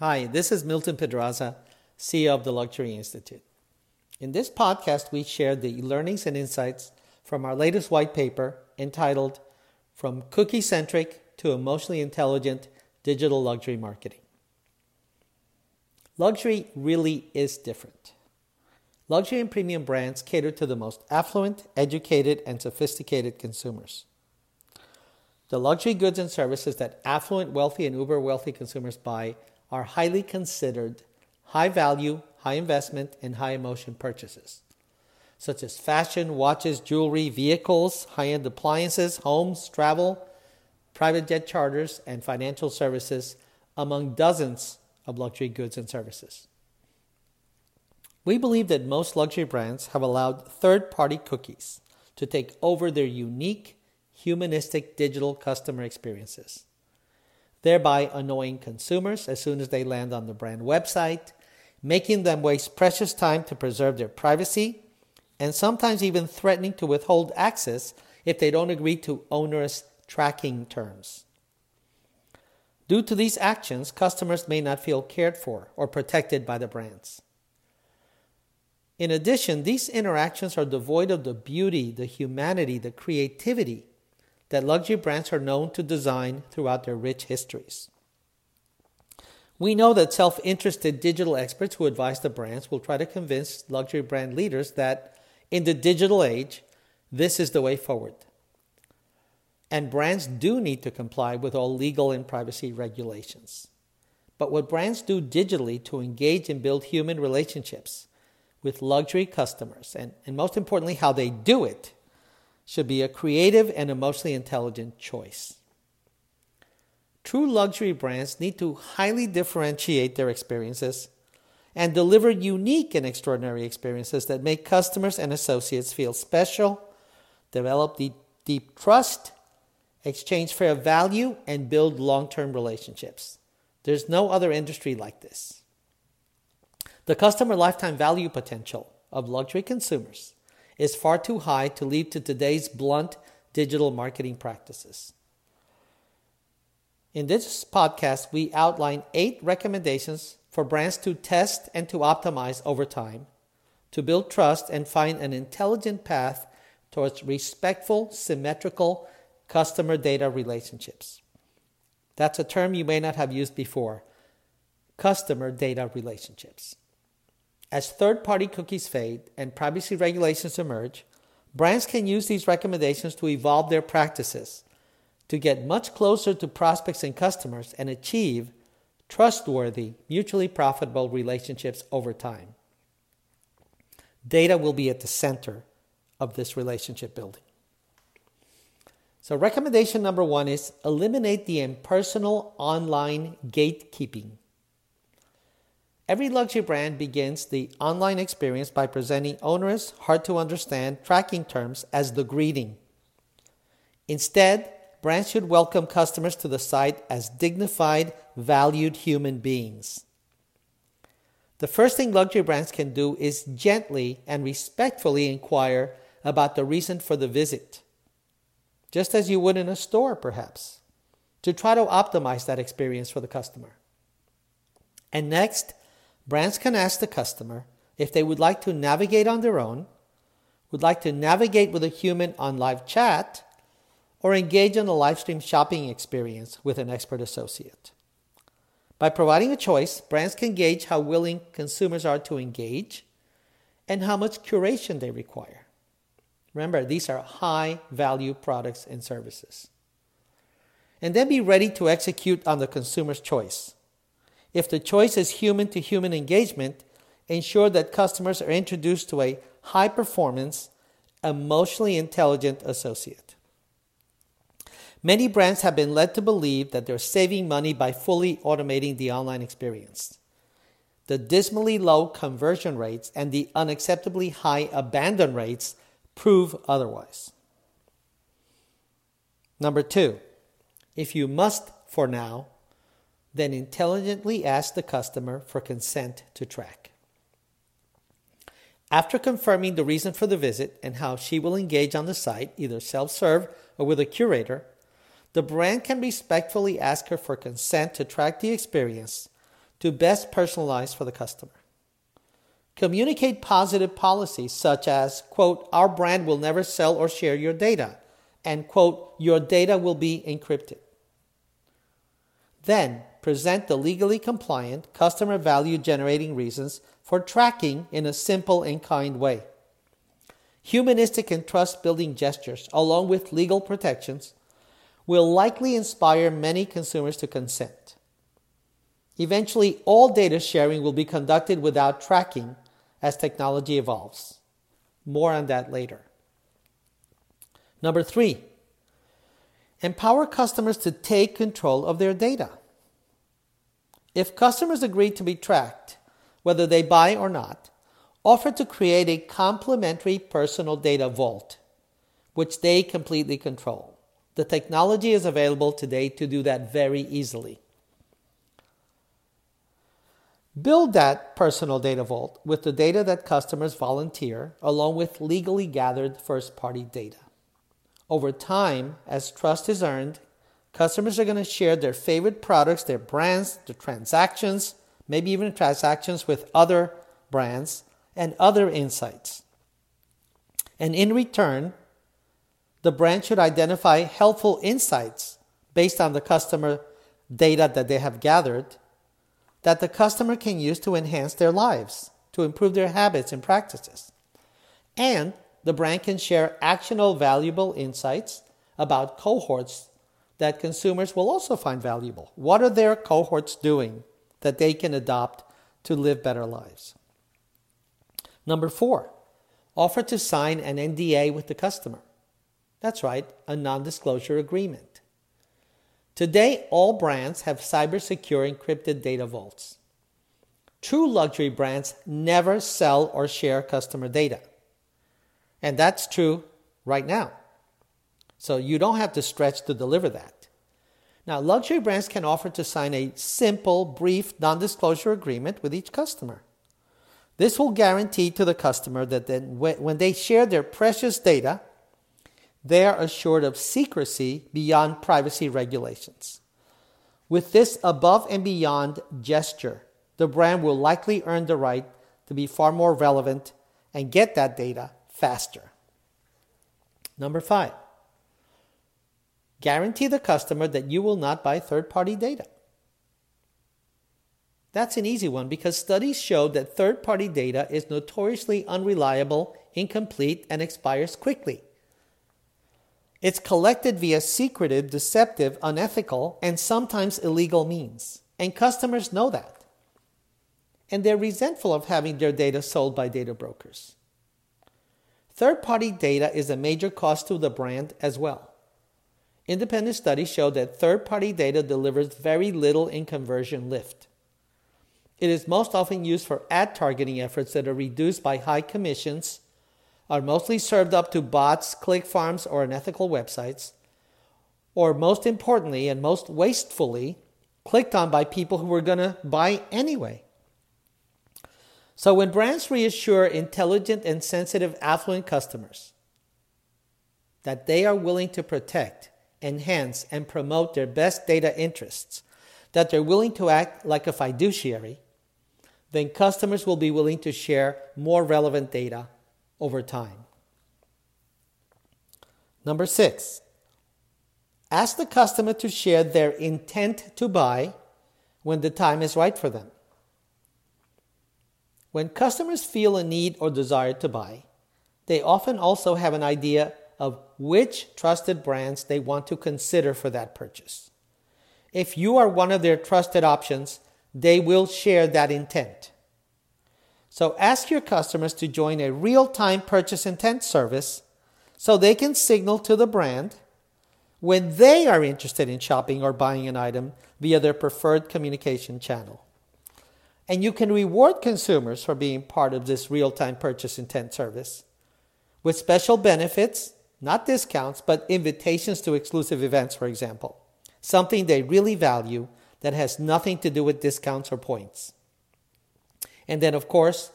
Hi, this is Milton Pedraza, CEO of the Luxury Institute. In this podcast, we share the learnings and insights from our latest white paper entitled From Cookie Centric to Emotionally Intelligent Digital Luxury Marketing. Luxury really is different. Luxury and premium brands cater to the most affluent, educated, and sophisticated consumers. The luxury goods and services that affluent, wealthy, and uber wealthy consumers buy are highly considered high value, high investment, and high emotion purchases, such as fashion, watches, jewelry, vehicles, high end appliances, homes, travel, private jet charters, and financial services, among dozens of luxury goods and services. We believe that most luxury brands have allowed third party cookies to take over their unique, humanistic digital customer experiences thereby annoying consumers as soon as they land on the brand website, making them waste precious time to preserve their privacy, and sometimes even threatening to withhold access if they don't agree to onerous tracking terms. Due to these actions, customers may not feel cared for or protected by the brands. In addition, these interactions are devoid of the beauty, the humanity, the creativity that luxury brands are known to design throughout their rich histories. We know that self interested digital experts who advise the brands will try to convince luxury brand leaders that in the digital age, this is the way forward. And brands do need to comply with all legal and privacy regulations. But what brands do digitally to engage and build human relationships with luxury customers, and, and most importantly, how they do it, should be a creative and emotionally intelligent choice. True luxury brands need to highly differentiate their experiences and deliver unique and extraordinary experiences that make customers and associates feel special, develop deep, deep trust, exchange fair value, and build long term relationships. There's no other industry like this. The customer lifetime value potential of luxury consumers is far too high to lead to today's blunt digital marketing practices. In this podcast, we outline eight recommendations for brands to test and to optimize over time to build trust and find an intelligent path towards respectful, symmetrical customer data relationships. That's a term you may not have used before customer data relationships. As third party cookies fade and privacy regulations emerge, brands can use these recommendations to evolve their practices to get much closer to prospects and customers and achieve trustworthy, mutually profitable relationships over time. Data will be at the center of this relationship building. So, recommendation number one is eliminate the impersonal online gatekeeping. Every luxury brand begins the online experience by presenting onerous, hard to understand tracking terms as the greeting. Instead, brands should welcome customers to the site as dignified, valued human beings. The first thing luxury brands can do is gently and respectfully inquire about the reason for the visit, just as you would in a store, perhaps, to try to optimize that experience for the customer. And next, brands can ask the customer if they would like to navigate on their own, would like to navigate with a human on live chat, or engage in a live stream shopping experience with an expert associate. By providing a choice, brands can gauge how willing consumers are to engage and how much curation they require. Remember, these are high value products and services. And then be ready to execute on the consumer's choice. If the choice is human to human engagement, ensure that customers are introduced to a high performance, emotionally intelligent associate. Many brands have been led to believe that they're saving money by fully automating the online experience. The dismally low conversion rates and the unacceptably high abandon rates prove otherwise. Number two, if you must for now, then intelligently ask the customer for consent to track. After confirming the reason for the visit and how she will engage on the site, either self serve or with a curator, the brand can respectfully ask her for consent to track the experience to best personalize for the customer. Communicate positive policies such as, quote, our brand will never sell or share your data, and, quote, your data will be encrypted. Then present the legally compliant, customer value generating reasons for tracking in a simple and kind way. Humanistic and trust building gestures, along with legal protections, will likely inspire many consumers to consent. Eventually, all data sharing will be conducted without tracking as technology evolves. More on that later. Number three, empower customers to take control of their data. If customers agree to be tracked, whether they buy or not, offer to create a complementary personal data vault, which they completely control. The technology is available today to do that very easily. Build that personal data vault with the data that customers volunteer, along with legally gathered first party data. Over time, as trust is earned, customers are going to share their favorite products, their brands, their transactions, maybe even transactions with other brands, and other insights. And in return, the brand should identify helpful insights based on the customer data that they have gathered that the customer can use to enhance their lives, to improve their habits and practices. And the brand can share actionable, valuable insights about cohorts that consumers will also find valuable. What are their cohorts doing that they can adopt to live better lives? Number four, offer to sign an NDA with the customer. That's right, a non disclosure agreement. Today, all brands have cyber secure encrypted data vaults. True luxury brands never sell or share customer data. And that's true right now. So you don't have to stretch to deliver that. Now, luxury brands can offer to sign a simple, brief non disclosure agreement with each customer. This will guarantee to the customer that then when they share their precious data, they are assured of secrecy beyond privacy regulations. With this above and beyond gesture, the brand will likely earn the right to be far more relevant and get that data faster. Number five, guarantee the customer that you will not buy third party data. That's an easy one because studies show that third party data is notoriously unreliable, incomplete, and expires quickly. It's collected via secretive, deceptive, unethical, and sometimes illegal means. And customers know that. And they're resentful of having their data sold by data brokers. Third party data is a major cost to the brand as well. Independent studies show that third party data delivers very little in conversion lift. It is most often used for ad targeting efforts that are reduced by high commissions are mostly served up to bots, click farms, or unethical websites, or most importantly and most wastefully, clicked on by people who were going to buy anyway. So when brands reassure intelligent and sensitive affluent customers that they are willing to protect, enhance, and promote their best data interests, that they're willing to act like a fiduciary, then customers will be willing to share more relevant data over time. Number six, ask the customer to share their intent to buy when the time is right for them. When customers feel a need or desire to buy, they often also have an idea of which trusted brands they want to consider for that purchase. If you are one of their trusted options, they will share that intent. So ask your customers to join a real time purchase intent service so they can signal to the brand when they are interested in shopping or buying an item via their preferred communication channel. And you can reward consumers for being part of this real time purchase intent service with special benefits, not discounts, but invitations to exclusive events, for example. Something they really value that has nothing to do with discounts or points. And then, of course,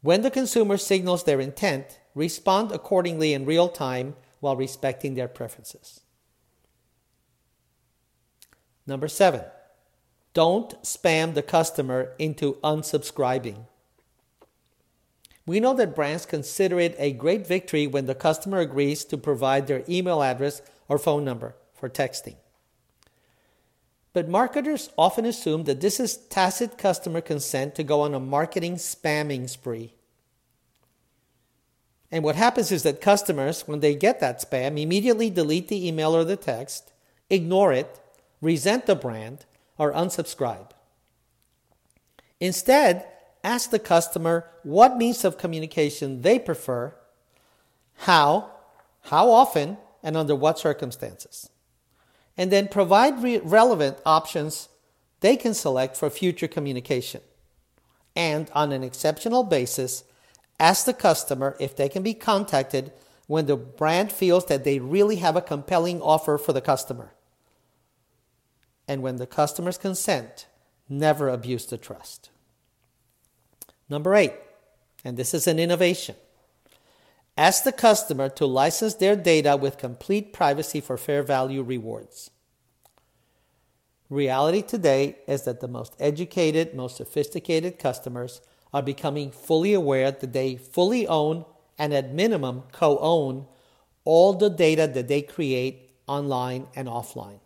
when the consumer signals their intent, respond accordingly in real time while respecting their preferences. Number seven, Don't spam the customer into unsubscribing. We know that brands consider it a great victory when the customer agrees to provide their email address or phone number for texting. But marketers often assume that this is tacit customer consent to go on a marketing spamming spree. And what happens is that customers, when they get that spam, immediately delete the email or the text, ignore it, resent the brand, or unsubscribe. Instead, ask the customer what means of communication they prefer, how, how often, and under what circumstances. And then provide re- relevant options they can select for future communication. And on an exceptional basis, Ask the customer if they can be contacted when the brand feels that they really have a compelling offer for the customer. And when the customers consent, never abuse the trust. Number eight, and this is an innovation. Ask the customer to license their data with complete privacy for fair value rewards. Reality today is that the most educated, most sophisticated customers are becoming fully aware that they fully own and at minimum co own all the data that they create online and offline.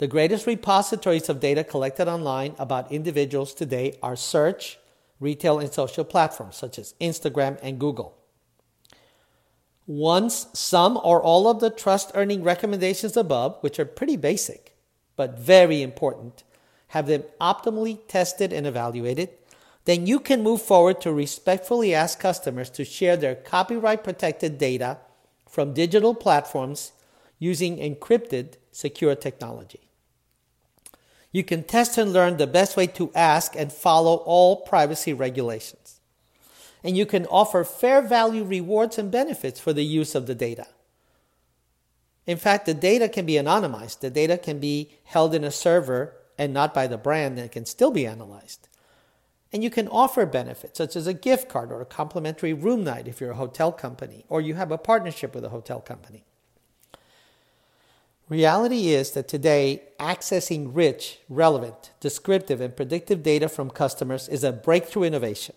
The greatest repositories of data collected online about individuals today are search, retail, and social platforms such as Instagram and Google. Once some or all of the trust earning recommendations above, which are pretty basic but very important, have them optimally tested and evaluated, then you can move forward to respectfully ask customers to share their copyright protected data from digital platforms using encrypted, secure technology. You can test and learn the best way to ask and follow all privacy regulations. And you can offer fair value rewards and benefits for the use of the data. In fact, the data can be anonymized. The data can be held in a server and not by the brand, and it can still be analyzed. And you can offer benefits such as a gift card or a complimentary room night if you're a hotel company or you have a partnership with a hotel company. Reality is that today, accessing rich, relevant, descriptive, and predictive data from customers is a breakthrough innovation.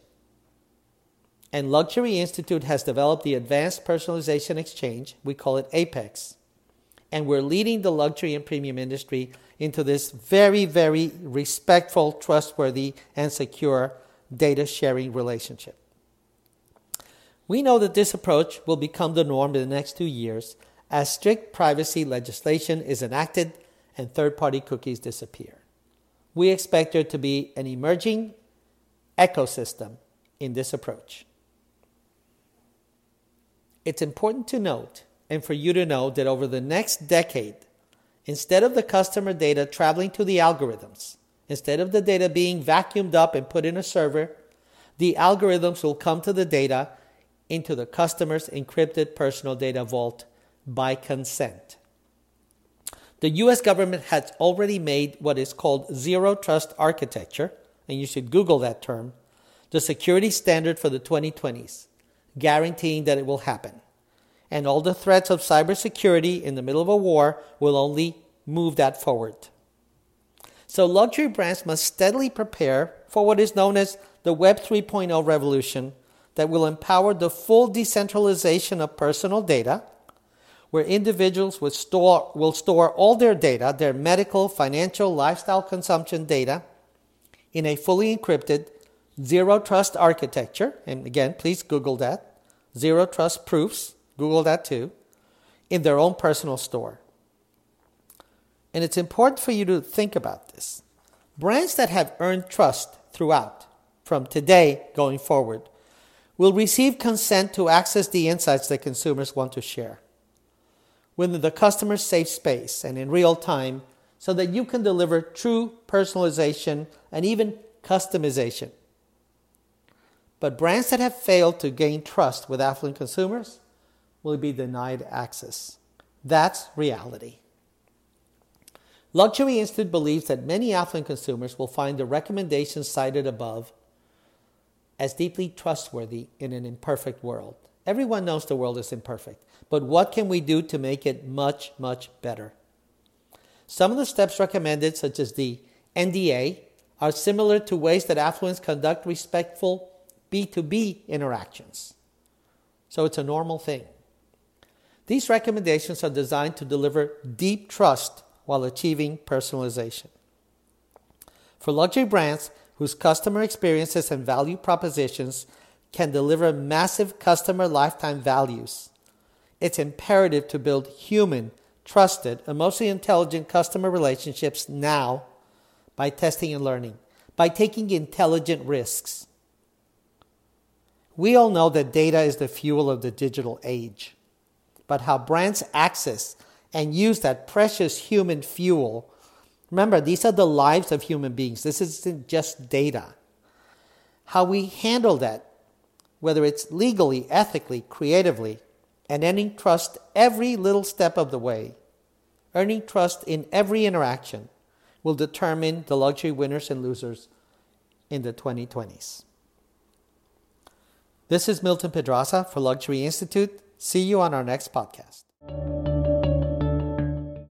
And Luxury Institute has developed the Advanced Personalization Exchange, we call it APEX. And we're leading the luxury and premium industry into this very, very respectful, trustworthy, and secure data sharing relationship. We know that this approach will become the norm in the next two years as strict privacy legislation is enacted and third party cookies disappear. We expect there to be an emerging ecosystem in this approach. It's important to note and for you to know that over the next decade, Instead of the customer data traveling to the algorithms, instead of the data being vacuumed up and put in a server, the algorithms will come to the data into the customer's encrypted personal data vault by consent. The US government has already made what is called zero trust architecture, and you should Google that term, the security standard for the 2020s, guaranteeing that it will happen and all the threats of cybersecurity in the middle of a war will only move that forward. So, luxury brands must steadily prepare for what is known as the Web 3.0 revolution that will empower the full decentralization of personal data, where individuals will store, will store all their data, their medical, financial, lifestyle consumption data, in a fully encrypted zero trust architecture. And again, please Google that zero trust proofs Google that too, in their own personal store. And it's important for you to think about this. Brands that have earned trust throughout, from today going forward, will receive consent to access the insights that consumers want to share within the customer's safe space and in real time so that you can deliver true personalization and even customization. But brands that have failed to gain trust with affluent consumers will be denied access. That's reality. Luxury Institute believes that many affluent consumers will find the recommendations cited above as deeply trustworthy in an imperfect world. Everyone knows the world is imperfect, but what can we do to make it much, much better? Some of the steps recommended, such as the NDA, are similar to ways that affluents conduct respectful B2B interactions. So it's a normal thing. These recommendations are designed to deliver deep trust while achieving personalization. For luxury brands whose customer experiences and value propositions can deliver massive customer lifetime values, it's imperative to build human, trusted, emotionally intelligent customer relationships now by testing and learning, by taking intelligent risks. We all know that data is the fuel of the digital age, but how brands access and use that precious human fuel. Remember, these are the lives of human beings. This isn't just data. How we handle that, whether it's legally, ethically, creatively, and earning trust every little step of the way, earning trust in every interaction, will determine the luxury winners and losers in the 2020s. This is Milton Pedraza for Luxury Institute. See you on our next podcast.